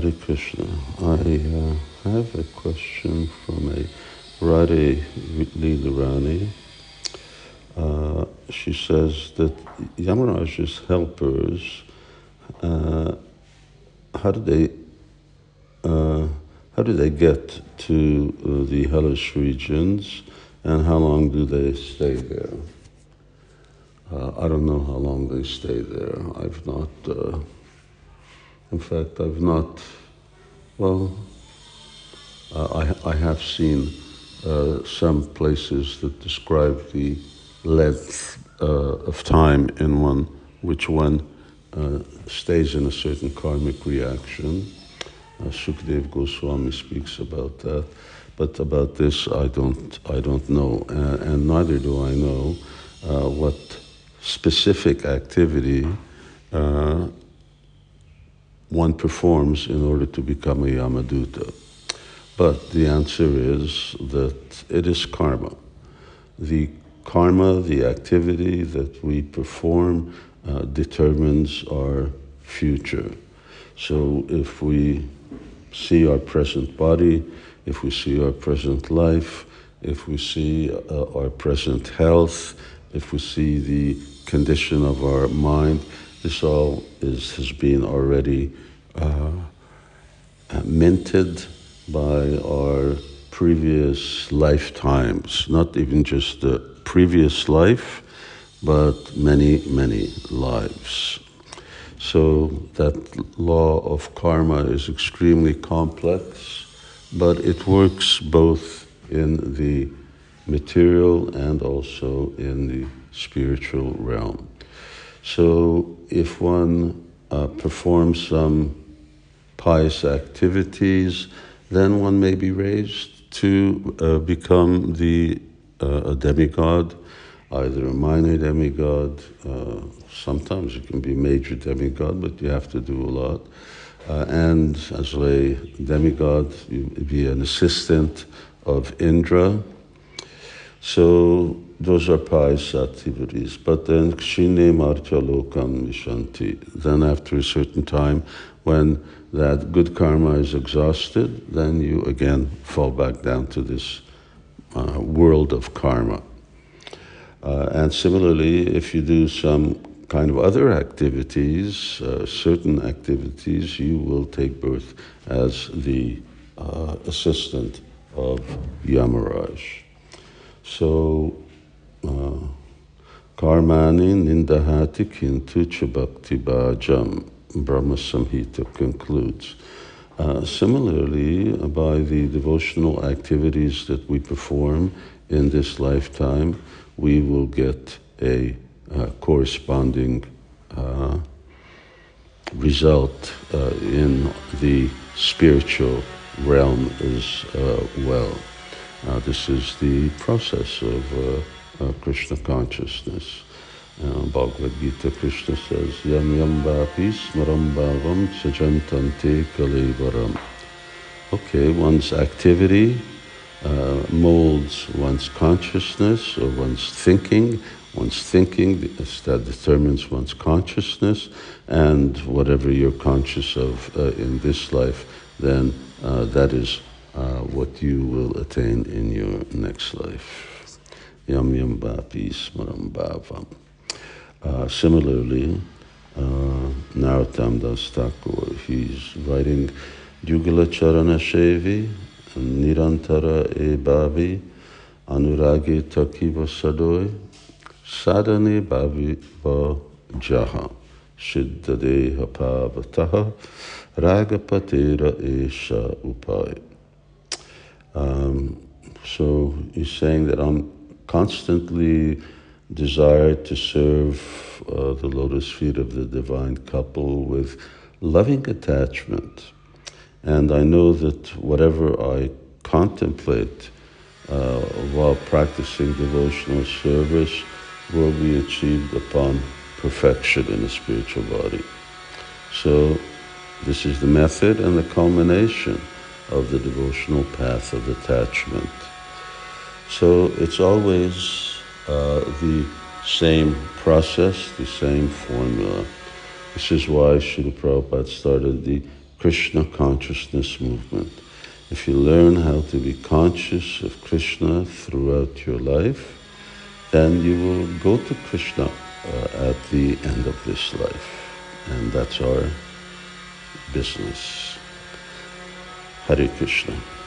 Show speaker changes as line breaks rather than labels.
Hare Krishna. I uh, have a question from a Radhe Leelarani. Uh, she says that Yamaraj's helpers, uh, how do they uh, how do they get to uh, the hellish regions, and how long do they stay there? Uh, I don't know how long they stay there. I've not. Uh, in fact, I've not. Well, I, I have seen uh, some places that describe the length uh, of time in one which one uh, stays in a certain karmic reaction. Uh, Sukdev Goswami speaks about that, but about this I don't I don't know, and neither do I know uh, what specific activity uh, one performs in order to become a Yamaduta. But the answer is that it is karma. The karma, the activity that we perform, uh, determines our future. So if we see our present body, if we see our present life, if we see uh, our present health, if we see the condition of our mind, this all is, has been already uh, minted by our previous lifetimes, not even just the previous life, but many, many lives. So that law of karma is extremely complex, but it works both in the material and also in the spiritual realm. So if one uh, performs some pious activities, then one may be raised to uh, become the uh, a demigod, either a minor demigod. Uh, sometimes it can be major demigod, but you have to do a lot. Uh, and as a demigod, you be an assistant of Indra. So those are pious activities. But then kshine martya lokam vishanti. Then after a certain time, when that good karma is exhausted, then you again fall back down to this uh, world of karma. Uh, and similarly, if you do some kind of other activities, uh, certain activities, you will take birth as the uh, assistant of Yamaraj. So Karmani Nirdahati Kintu Chabakti Bhajam, Brahma Samhita concludes. Uh, similarly, by the devotional activities that we perform in this lifetime, we will get a uh, corresponding uh, result uh, in the spiritual realm as uh, well. Uh, this is the process of uh, Krishna consciousness. Uh, Bhagavad Gita, Krishna says, Yam yam bhapi smaram bhavam chajantante kalevaram. Okay, one's activity uh, molds one's consciousness or one's thinking. One's thinking that determines one's consciousness, and whatever you're conscious of uh, in this life, then uh, that is uh, what you will attain in your next life. Yam yam bhapi smaram bhavam. Uh, similarly, uh, Narottam Das Thakur, he's writing Yugala Charana Shevi, Nirantara E Bhavi, Anuragi Takiva Sadoi, Sadhani Bhavi Va Jaha, Siddha Deha Pavataha, Ragapatera Esha Upai. Um, so he's saying that I'm constantly desired to serve uh, the lotus feet of the divine couple with loving attachment. And I know that whatever I contemplate uh, while practicing devotional service will be achieved upon perfection in the spiritual body. So, this is the method and the culmination of the devotional path of attachment. So, it's always uh, the same process, the same formula. This is why Srila Prabhupada started the Krishna consciousness movement. If you learn how to be conscious of Krishna throughout your life, then you will go to Krishna uh, at the end of this life. And that's our business. Hare Krishna.